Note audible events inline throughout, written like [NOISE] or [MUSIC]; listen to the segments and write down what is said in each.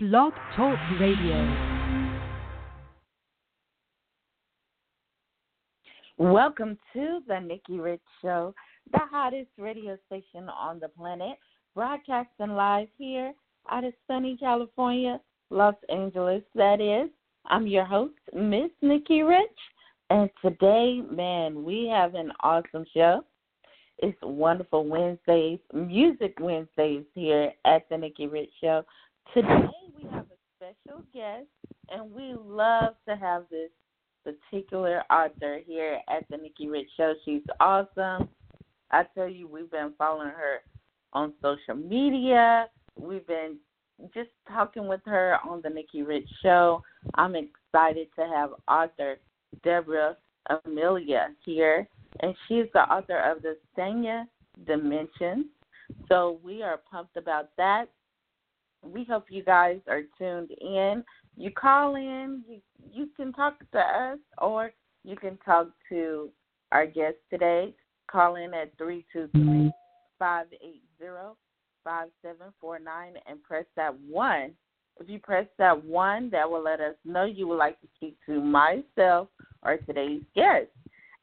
Blog Talk Radio. Welcome to the Nikki Rich Show, the hottest radio station on the planet, broadcasting live here out of sunny California, Los Angeles, that is. I'm your host, Miss Nikki Rich, and today, man, we have an awesome show. It's wonderful Wednesdays, Music Wednesdays here at the Nikki Rich Show. Today special guest, and we love to have this particular author here at the Nikki Rich Show. She's awesome. I tell you, we've been following her on social media. We've been just talking with her on the Nikki Rich Show. I'm excited to have author Deborah Amelia here, and she's the author of the Sanya Dimension. So we are pumped about that we hope you guys are tuned in. You call in, you you can talk to us or you can talk to our guest today. Call in at three two three five eight zero five seven four nine and press that one. If you press that one, that will let us know you would like to speak to myself or today's guest.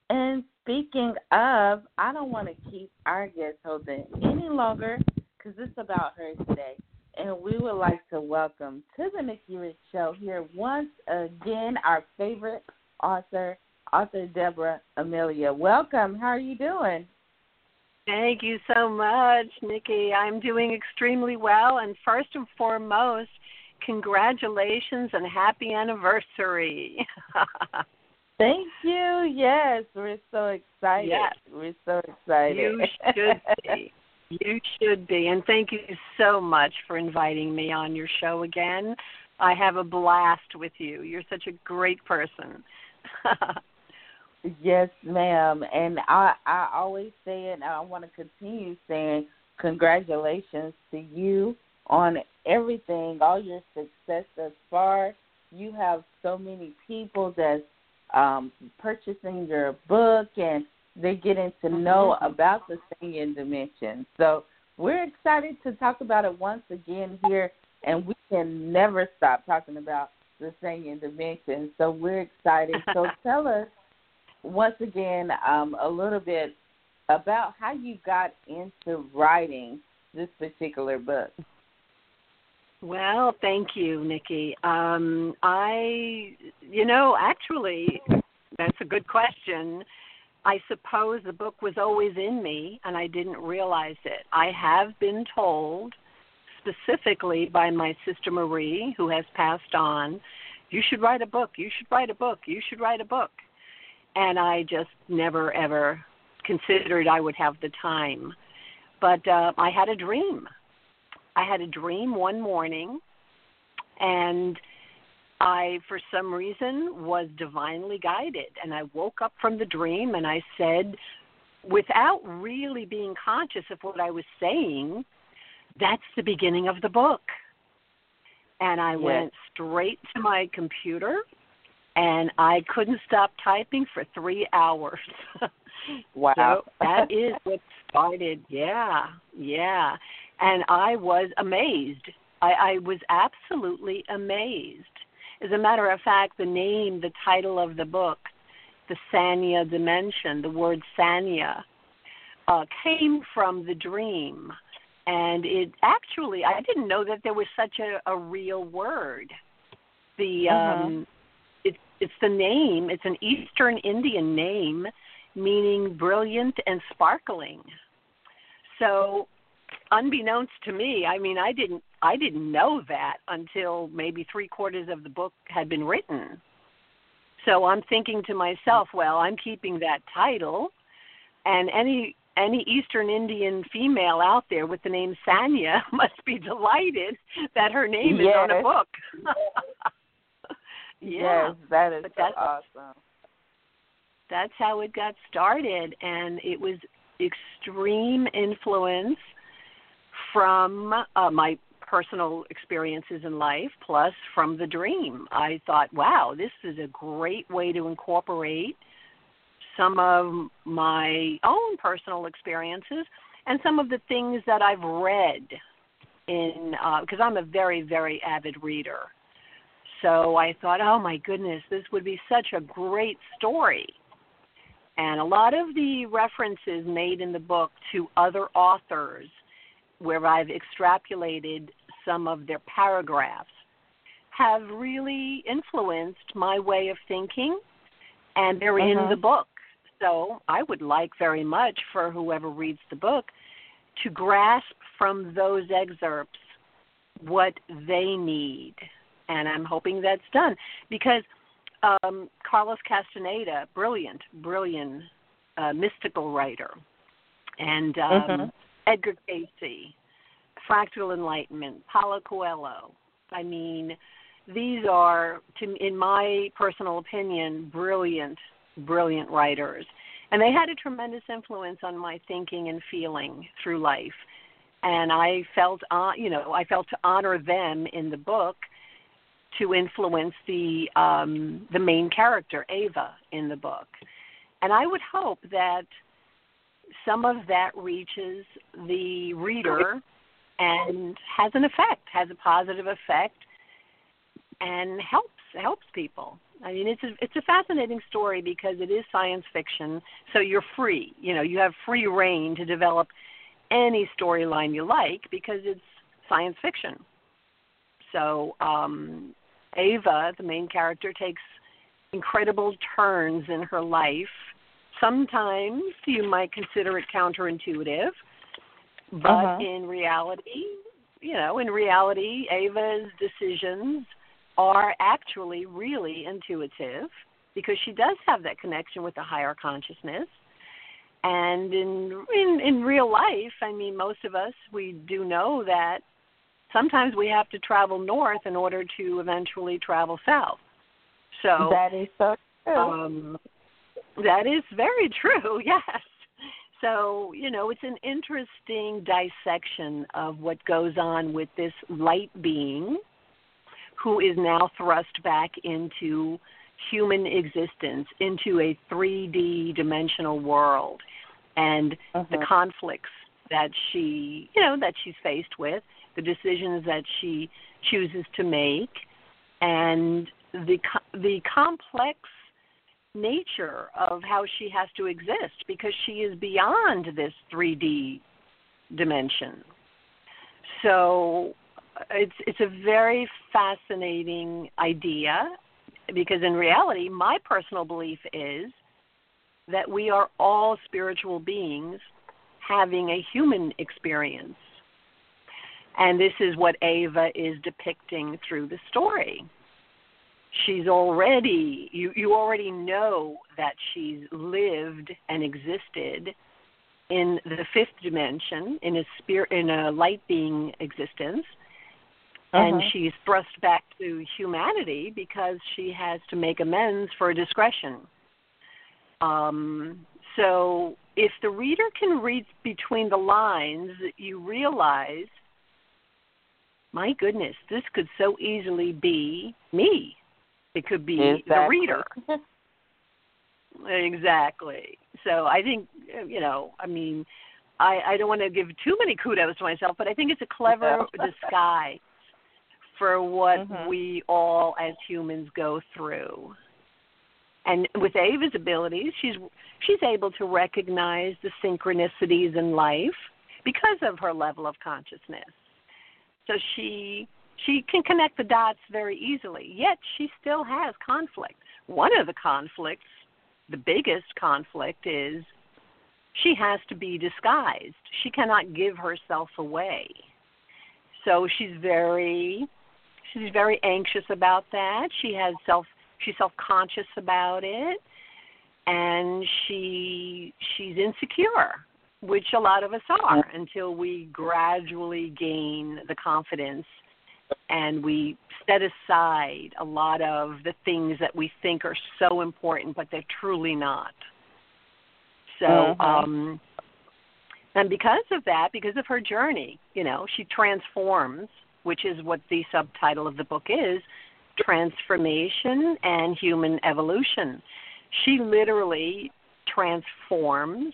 And speaking of, I don't want to keep our guest holding any longer because it's about her today and we would like to welcome to the Nikki Rich Show here once again our favorite author, author Deborah Amelia. Welcome. How are you doing? Thank you so much, Nikki. I'm doing extremely well, and first and foremost, congratulations and happy anniversary. [LAUGHS] Thank you. Yes, we're so excited. Yes. We're so excited. You should be. You should be. And thank you so much for inviting me on your show again. I have a blast with you. You're such a great person. [LAUGHS] yes, ma'am. And I I always say it and I want to continue saying congratulations to you on everything, all your success thus far. You have so many people that's um, purchasing your book and they're getting to know mm-hmm. about the Sanya Dimension. So we're excited to talk about it once again here, and we can never stop talking about the Sanya Dimension. So we're excited. So [LAUGHS] tell us once again um, a little bit about how you got into writing this particular book. Well, thank you, Nikki. Um, I, you know, actually, that's a good question. I suppose the book was always in me and I didn't realize it. I have been told specifically by my sister Marie, who has passed on, you should write a book, you should write a book, you should write a book. And I just never ever considered I would have the time. But uh, I had a dream. I had a dream one morning and I, for some reason, was divinely guided. And I woke up from the dream and I said, without really being conscious of what I was saying, that's the beginning of the book. And I yes. went straight to my computer and I couldn't stop typing for three [LAUGHS] hours. wow. so that is what started. Yeah, yeah. And I was amazed. I, I was absolutely amazed as a matter of fact, the name, the title of the book, the Sanya Dimension, the word Sanya, uh, came from the dream. And it actually, I didn't know that there was such a, a real word. The uh-huh. um, it's it's the name. It's an Eastern Indian name, meaning brilliant and sparkling. So unbeknownst to me, I mean, I didn't I didn't know that until maybe three quarters of the book had been written. So I'm thinking to myself, well, I'm keeping that title, and any any Eastern Indian female out there with the name Sanya [LAUGHS] must be delighted that her name yes. is on a book. [LAUGHS] yeah, yes, that is so awesome. That's how it got started, and it was extreme influence from uh, my personal experiences in life plus from the dream. I thought, wow, this is a great way to incorporate some of my own personal experiences and some of the things that I've read in because uh, I'm a very very avid reader. So I thought, oh my goodness, this would be such a great story. And a lot of the references made in the book to other authors, where I've extrapolated some of their paragraphs, have really influenced my way of thinking, and they're uh-huh. in the book. So I would like very much for whoever reads the book to grasp from those excerpts what they need. And I'm hoping that's done because um, Carlos Castaneda, brilliant, brilliant uh, mystical writer, and um, mm-hmm. Edgar Cayce, Fractal Enlightenment, Paulo Coelho. I mean, these are, to, in my personal opinion, brilliant, brilliant writers. And they had a tremendous influence on my thinking and feeling through life. And I felt, uh, you know, I felt to honor them in the book to influence the um, the main character, Ava, in the book. And I would hope that some of that reaches the reader and has an effect, has a positive effect, and helps helps people. I mean, it's a, it's a fascinating story because it is science fiction, so you're free. You know, you have free reign to develop any storyline you like because it's science fiction. So um, Ava, the main character, takes incredible turns in her life. Sometimes you might consider it counterintuitive, but uh-huh. in reality, you know, in reality, Ava's decisions are actually really intuitive because she does have that connection with the higher consciousness. And in in in real life, I mean, most of us we do know that sometimes we have to travel north in order to eventually travel south. So that is so true. Um, that is very true. [LAUGHS] Yes. So you know, it's an interesting dissection of what goes on with this light being who is now thrust back into human existence, into a 3D dimensional world, and uh-huh. the conflicts that she, you know, that she's faced with, the decisions that she chooses to make, and the the complex nature of how she has to exist because she is beyond this 3D dimension. So uh, it's it's a very fascinating idea because in reality my personal belief is that we are all spiritual beings having a human experience and this is what Ava is depicting through the story she's already you you already know that she's lived and existed in the fifth dimension in a spirit in a light being existence and uh-huh. she's thrust back to humanity because she has to make amends for a discretion. Um, so if the reader can read between the lines, you realize, my goodness, this could so easily be me. It could be exactly. the reader. [LAUGHS] exactly. So I think you know, I mean, I, I don't want to give too many kudos to myself, but I think it's a clever [LAUGHS] disguise for what mm-hmm. we all as humans go through. And with Ava's abilities, she's she's able to recognize the synchronicities in life because of her level of consciousness. So she she can connect the dots very easily. Yet she still has conflict. One of the conflicts, the biggest conflict is she has to be disguised. She cannot give herself away. So she's very she's very anxious about that. She has self she's self conscious about it and she she's insecure, which a lot of us are mm-hmm. until we gradually gain the confidence and we set aside a lot of the things that we think are so important but they're truly not. So mm-hmm. um and because of that, because of her journey, you know, she transforms which is what the subtitle of the book is Transformation and Human Evolution. She literally transforms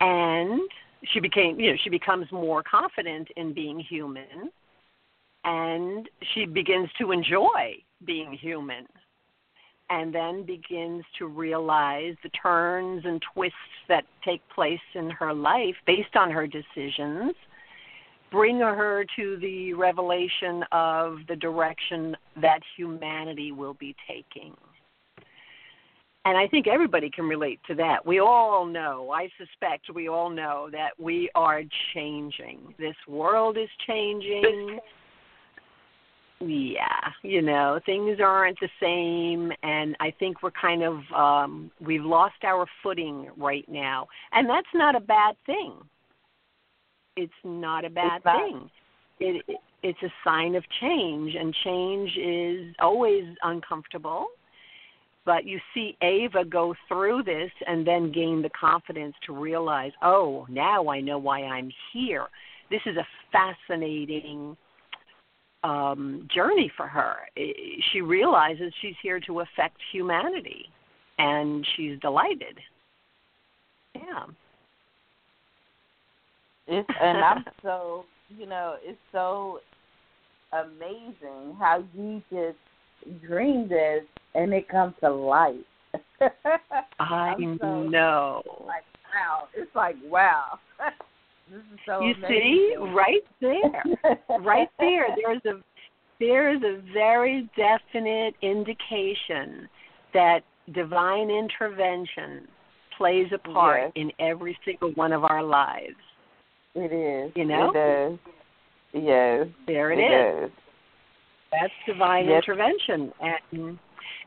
and she became you know she becomes more confident in being human and she begins to enjoy being human and then begins to realize the turns and twists that take place in her life based on her decisions bring her to the revelation of the direction that humanity will be taking and I think everybody can relate to that. We all know, I suspect we all know that we are changing. This world is changing. Yeah, you know, things aren't the same and I think we're kind of um we've lost our footing right now. And that's not a bad thing. It's not a bad thing. It, it it's a sign of change and change is always uncomfortable but you see Ava go through this and then gain the confidence to realize, oh, now I know why I'm here. This is a fascinating um, journey for her. She realizes she's here to affect humanity, and she's delighted. Yeah. It's and I'm [LAUGHS] so you know it's so amazing how you just dream this and it comes to life. [LAUGHS] I so, know. Like wow, it's like wow. [LAUGHS] this is so. You amazing. see, right there, [LAUGHS] right there. There's a there is a very definite indication that divine intervention plays a part yes. in every single one of our lives. It is. You know. It is. Yes. There it, it is. is. That's divine yes. intervention. And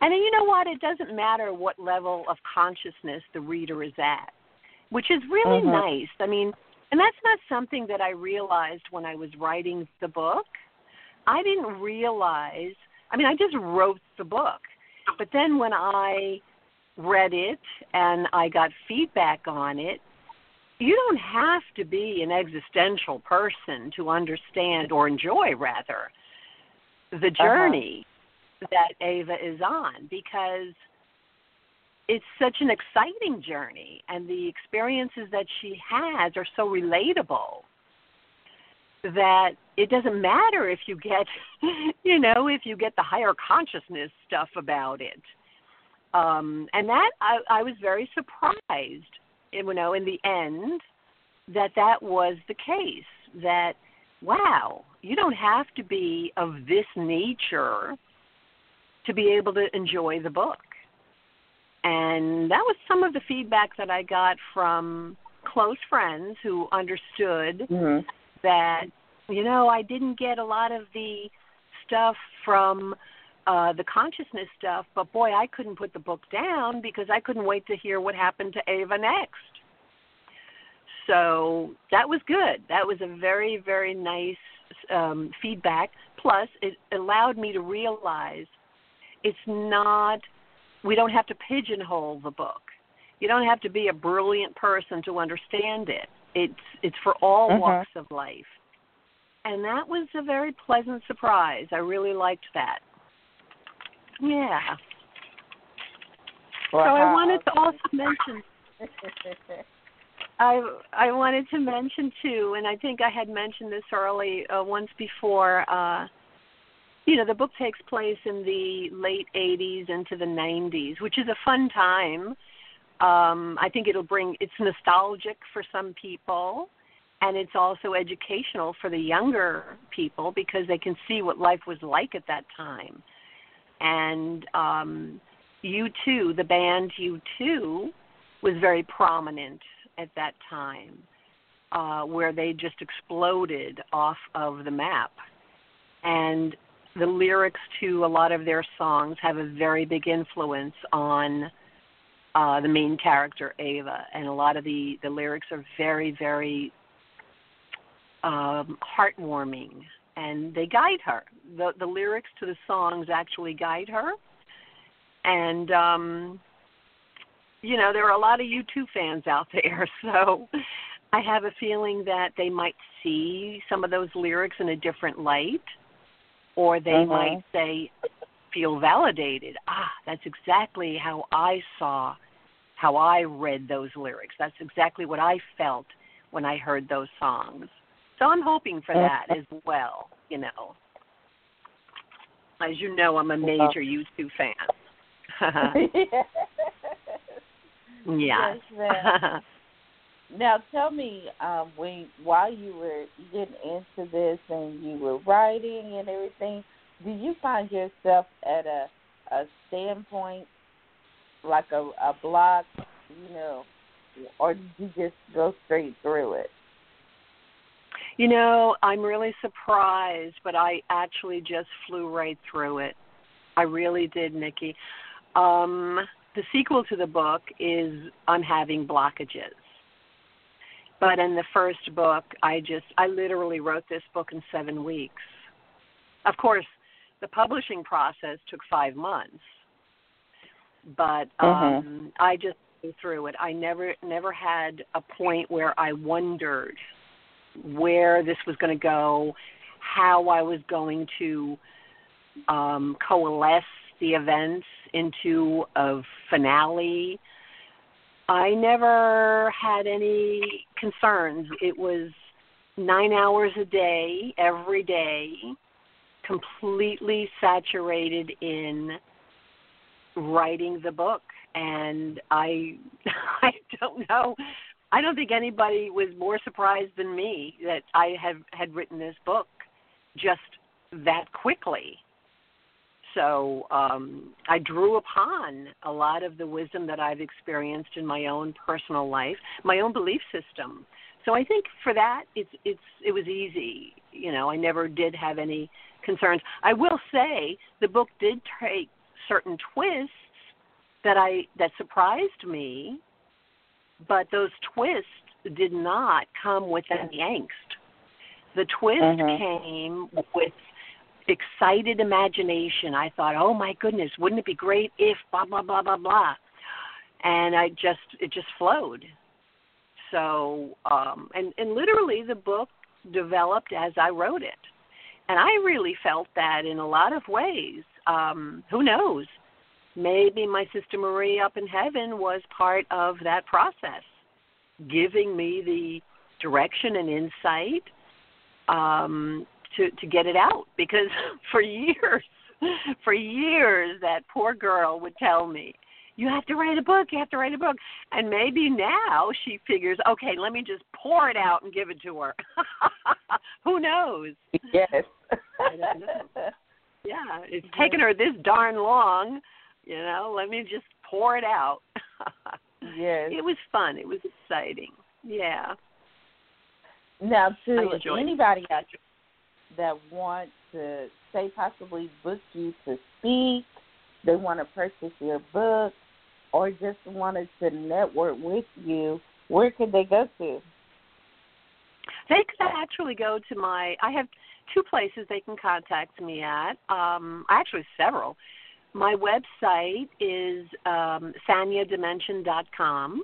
and you know what? It doesn't matter what level of consciousness the reader is at, which is really mm-hmm. nice. I mean, and that's not something that I realized when I was writing the book. I didn't realize, I mean, I just wrote the book. But then when I read it and I got feedback on it, you don't have to be an existential person to understand or enjoy, rather, the Uh-huh. journey uh-huh. that Ava is on because it's such an exciting journey and the experiences that she has are so relatable that it doesn't matter if you get [LAUGHS] you know if you get the higher consciousness stuff about it. Um and that i i was very surprised you know in the end that that was the case that wow you don't have to be of this nature to be able to enjoy the book and that was some of the feedback that i got from close friends who understood mm-hmm. that you know I didn't get a lot of the stuff from uh the consciousness stuff, but boy, I couldn't put the book down because I couldn't wait to hear what happened to Ava next. So that was good. That was a very very nice um feedback. Plus, it allowed me to realize it's not we don't have to pigeonhole the book. You don't have to be a brilliant person to understand it. It's it's for all mm-hmm. walks of life. And that was a very pleasant surprise. I really liked that. Yeah. Wow. So I wanted to also mention [LAUGHS] I I wanted to mention too, and I think I had mentioned this early uh, once before. Uh, you know, the book takes place in the late '80s into the '90s, which is a fun time. Um, I think it'll bring it's nostalgic for some people, and it's also educational for the younger people because they can see what life was like at that time. And um, U2, the band U2, was very prominent at that time, uh, where they just exploded off of the map. And the lyrics to a lot of their songs have a very big influence on uh, the main character Ava, and a lot of the the lyrics are very very um, heartwarming, and they guide her. the The lyrics to the songs actually guide her, and um, you know there are a lot of U2 fans out there, [LAUGHS] so I have a feeling that they might see some of those lyrics in a different light, or they uh-huh. might say feel validated. Ah, that's exactly how I saw, how I read those lyrics. That's exactly what I felt when I heard those songs. So I'm hoping for that as well, you know. As you know, I'm a major U2 fan. [LAUGHS] [LAUGHS] yes. yes [LAUGHS] now tell me, um, when while you were getting into this and you were writing and everything, did you find yourself at a a standpoint like a a block, you know, or did you just go straight through it? You know, I'm really surprised, but I actually just flew right through it. I really did, Nikki. Um, the sequel to the book is I'm having blockages. But in the first book, I just I literally wrote this book in 7 weeks. Of course, the publishing process took 5 months. But um mm-hmm. I just through it. I never never had a point where I wondered where this was going to go, how I was going to um, coalesce the events into a finale. I never had any concerns. It was nine hours a day, every day, completely saturated in writing the book. And I, [LAUGHS] I don't know I don't think anybody was more surprised than me that I have had written this book just that quickly. So um, I drew upon a lot of the wisdom that I've experienced in my own personal life, my own belief system. So I think for that, it's it's it was easy. You know, I never did have any concerns. I will say the book did take certain twists that I that surprised me but those twists did not come with any angst. The twist mm-hmm. came with excited imagination. I thought, oh my goodness, wouldn't it be great if blah blah blah blah blah, and I just it just flowed. So um, and and literally the book developed as I wrote it, and I really felt that in a lot of ways. Um, who knows? maybe my sister Marie up in heaven was part of that process, giving me the direction and insight um, to to get it out. Because [LAUGHS] for years, [LAUGHS] for years, that poor girl would tell me, "You have to write a book. You have to write a book." And maybe now she figures, "Okay, let me just pour it out and give it to her." [LAUGHS] Who knows? Yes. Yeah, it's taken her this darn long you know, let me just pour it out. yes. It was fun. It was exciting. Yeah. Now, to anybody out that want to say possibly book you to speak, they want to purchase your book, or just wanted to network with you, where could they go to? They could actually go to my. I have two places they can contact me at. Um, actually, several. My website is um, sanyadimension.com,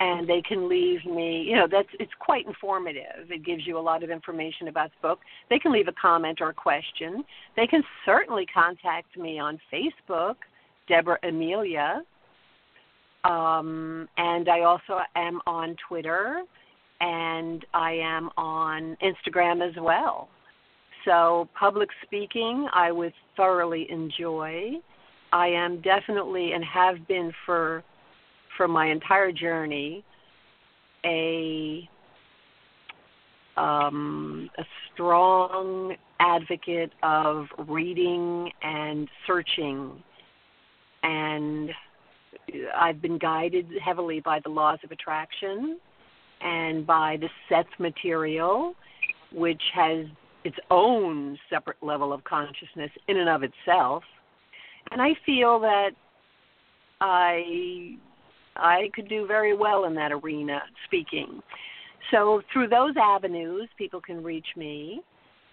and they can leave me. You know, that's it's quite informative. It gives you a lot of information about the book. They can leave a comment or a question. They can certainly contact me on Facebook, Deborah Amelia, um, and I also am on Twitter, and I am on Instagram as well. So, public speaking, I would thoroughly enjoy. I am definitely and have been for for my entire journey a um, a strong advocate of reading and searching, and I've been guided heavily by the laws of attraction and by the Seth material, which has its own separate level of consciousness in and of itself. And I feel that I I could do very well in that arena speaking. So through those avenues, people can reach me.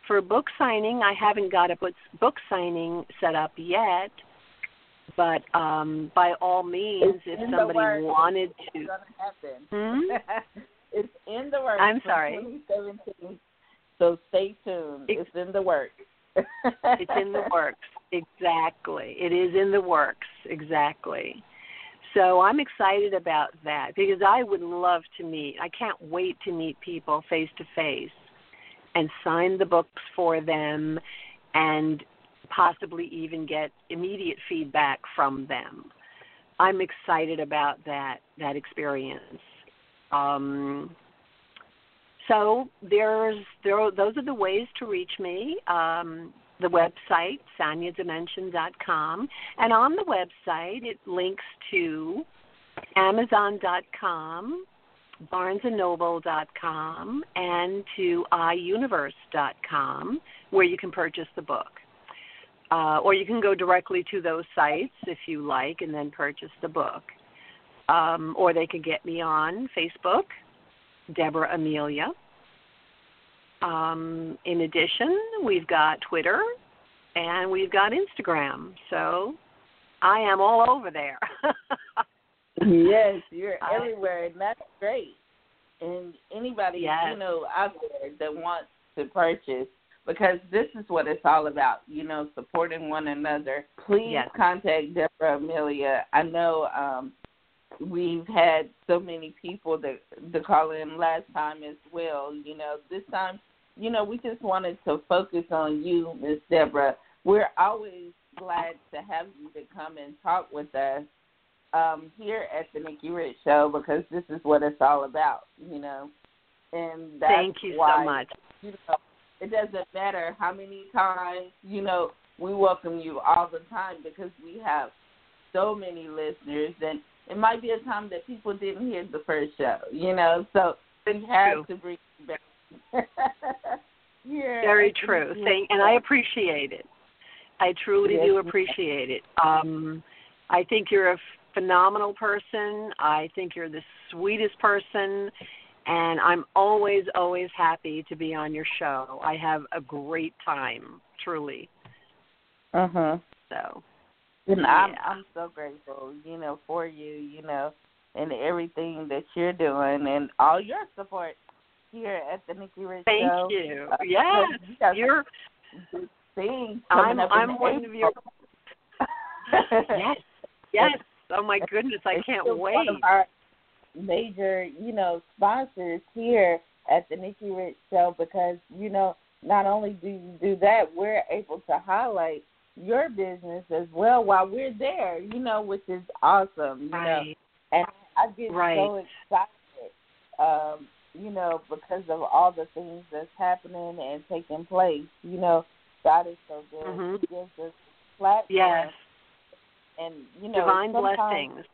For book signing, I haven't got a book signing set up yet, but um, by all means, it's if somebody wanted to, it's, hmm? [LAUGHS] it's in the works. I'm sorry. 2017 so stay tuned. It's in the works. it's in the works. [LAUGHS] Exactly. It is in the works. Exactly. So I'm excited about that because I would love to meet. I can't wait to meet people face to face and sign the books for them and possibly even get immediate feedback from them. I'm excited about that that experience. Um, so there's there those are the ways to reach me. Um, the website sanyadimension.com, and on the website it links to Amazon.com, BarnesandNoble.com, and to iUniverse.com, where you can purchase the book. Uh, or you can go directly to those sites if you like and then purchase the book. Um, or they can get me on Facebook, Deborah Amelia. Um, in addition, we've got Twitter and we've got Instagram. So I am all over there. [LAUGHS] yes, you're everywhere, and that's great. And anybody yes. you know out there that wants to purchase, because this is what it's all about, you know, supporting one another. Please yes. contact Deborah Amelia. I know um, we've had so many people that to call in last time as well. You know, this time, you know, we just wanted to focus on you, Miss Deborah. We're always glad to have you to come and talk with us um, here at the Nikki Rich Show because this is what it's all about, you know. And that's thank you why, so much. You know, it doesn't matter how many times, you know, we welcome you all the time because we have so many listeners and it might be a time that people didn't hear the first show, you know, so we have to bring you back. [LAUGHS] yeah, Very true. Thank, and I appreciate it. I truly yes. do appreciate it. Um, I think you're a phenomenal person. I think you're the sweetest person, and I'm always, always happy to be on your show. I have a great time, truly. Uh huh. So. And yeah. I'm I'm so grateful, you know, for you, you know, and everything that you're doing and all your support here at the Nikki Rich Thank Show. you. Uh, yes, you you're. Things I'm I'm one of your. [LAUGHS] yes. Yes. Oh my goodness, I can't wait. One of our major, you know, sponsors here at the Nikki Rich Show because you know not only do you do that, we're able to highlight your business as well while we're there. You know, which is awesome. You right. know, and I get right. so excited. Um, you know, because of all the things that's happening and taking place. You know, God is so good. Mm-hmm. He gives us platform. Yes. And you know, divine blessings.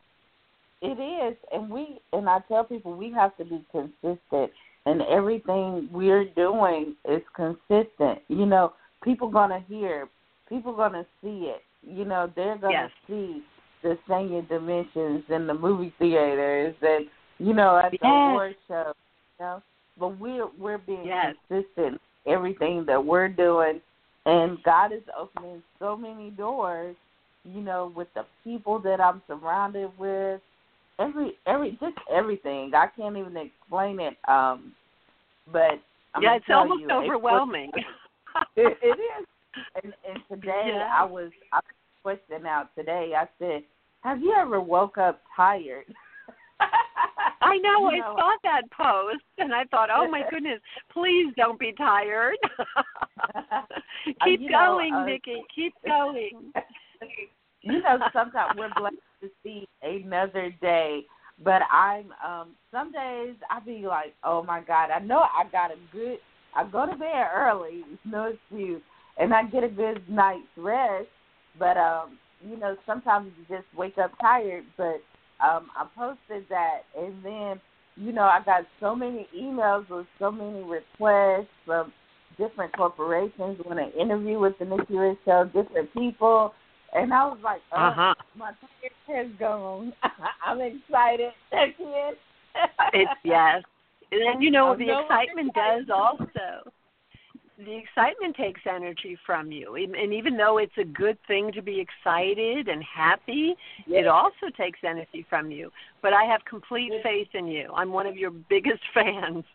It is, and we and I tell people we have to be consistent, and everything we're doing is consistent. You know, people gonna hear, people gonna see it. You know, they're gonna yes. see the Sanya Dimensions in the movie theaters, and you know, at the yes. award show. Know, but we're we're being yes. consistent. Everything that we're doing, and God is opening so many doors you know, with the people that I'm surrounded with, every every just everything. I can't even explain it. Um, but I'm yeah, it's almost you, overwhelming. [LAUGHS] It, it is. And, and today yeah. I was I was questioning out today. I said, "Have you ever woke up tired?" [LAUGHS] I know, you I know, saw that post and I thought, oh my [LAUGHS] goodness, please don't be tired. [LAUGHS] Keep know, going, uh, Nikki. Keep going. [LAUGHS] you know, sometimes we're blessed to see another day. But I'm um some days I be like, Oh my God, I know I got a good I go to bed early, no excuse, and I get a good night's rest. But um, you know, sometimes you just wake up tired. But um I posted that and then, you know, I got so many emails with so many requests from different corporations want to interview with the Nikki Rich Show, different people and I was like, oh, uh-huh. my tired has gone. [LAUGHS] I'm excited [LAUGHS] it's yes. And then you know I'm the excitement excited. does also. The excitement takes energy from you, and even though it's a good thing to be excited and happy, yes. it also takes energy from you. But I have complete faith in you. I'm one of your [LAUGHS] biggest fans.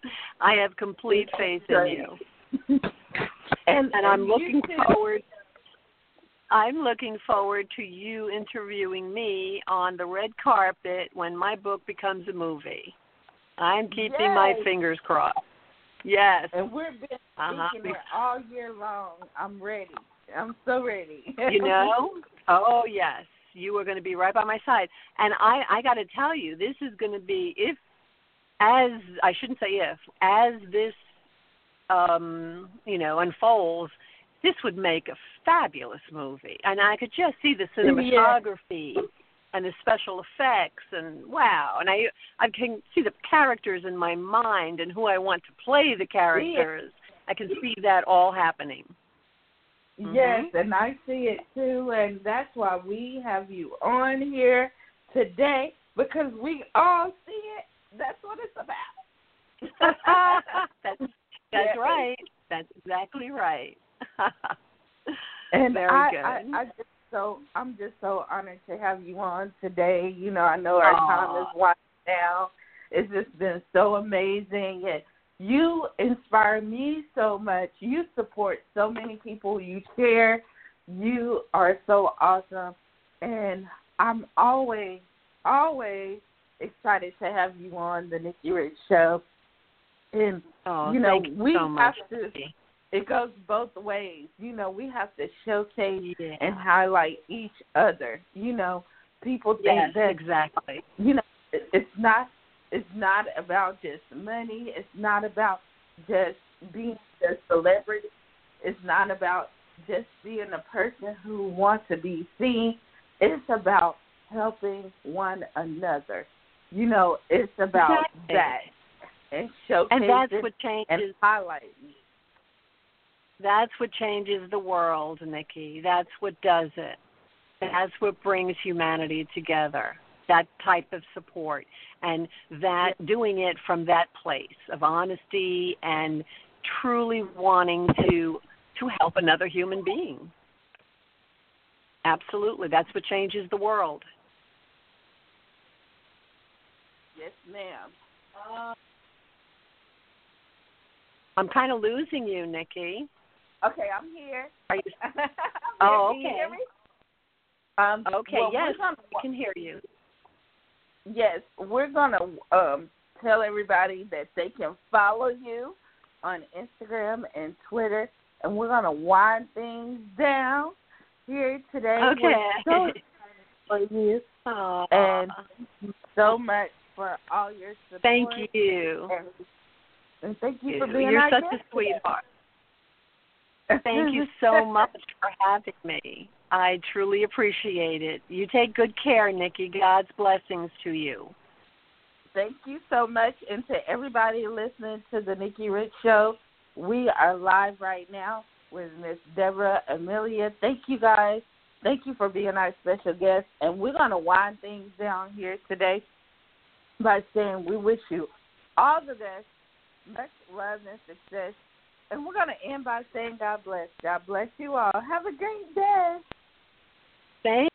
I have complete faith in you, [LAUGHS] and, and I'm looking forward I'm looking forward to you interviewing me on the red carpet when my book becomes a movie. I'm keeping yes. my fingers crossed. Yes. And we've been uh-huh. speaking it all year long. I'm ready. I'm so ready. you [LAUGHS] know? Oh yes. You are going to be right by my side. And I I got to tell you, this is going to be if as I shouldn't say if, as this um, you know, unfolds, this would make a fabulous movie. And I could just see the cinematography yeah. And the special effects and wow. And I I can see the characters in my mind and who I want to play the characters. I can see that all happening. Yes, mm-hmm. and I see it too, and that's why we have you on here today because we all see it. That's what it's about. [LAUGHS] that's that's yeah. right. That's exactly right. [LAUGHS] and Very I, good. I, I just so I'm just so honored to have you on today. You know, I know our Aww. time is winding down. It's just been so amazing, and you inspire me so much. You support so many people. You share. You are so awesome, and I'm always, always excited to have you on the Nikki Rich Show. And oh, you know, we so have to. It goes both ways. You know, we have to showcase yeah. and highlight each other. You know, people think yes, that exactly. You know, it's not it's not about just money. It's not about just being a celebrity. It's not about just being a person who wants to be seen. It's about helping one another. You know, it's about exactly. that and showcasing and that's what changes and highlighting. That's what changes the world, Nikki. That's what does it. That's what brings humanity together. That type of support and that doing it from that place of honesty and truly wanting to to help another human being. Absolutely. That's what changes the world. Yes, ma'am. Uh, I'm kind of losing you, Nikki. Okay, I'm here. Are you? [LAUGHS] oh, okay. You um, okay. Well, yes, gonna, I can hear you. Yes, we're gonna um, tell everybody that they can follow you on Instagram and Twitter, and we're gonna wind things down here today. Okay. We're so [LAUGHS] for you, Aww. and so much for all your support. Thank you. And, and thank you for being You're such a sweetheart. Thank you [LAUGHS] so much for having me. I truly appreciate it. You take good care, Nikki. God's blessings to you. Thank you so much. And to everybody listening to the Nikki Rich Show, we are live right now with Miss Deborah Amelia. Thank you guys. Thank you for being our special guest. And we're going to wind things down here today by saying we wish you all the best, much love and success. And we're going to end by saying God bless. God bless you all. Have a great day. Thank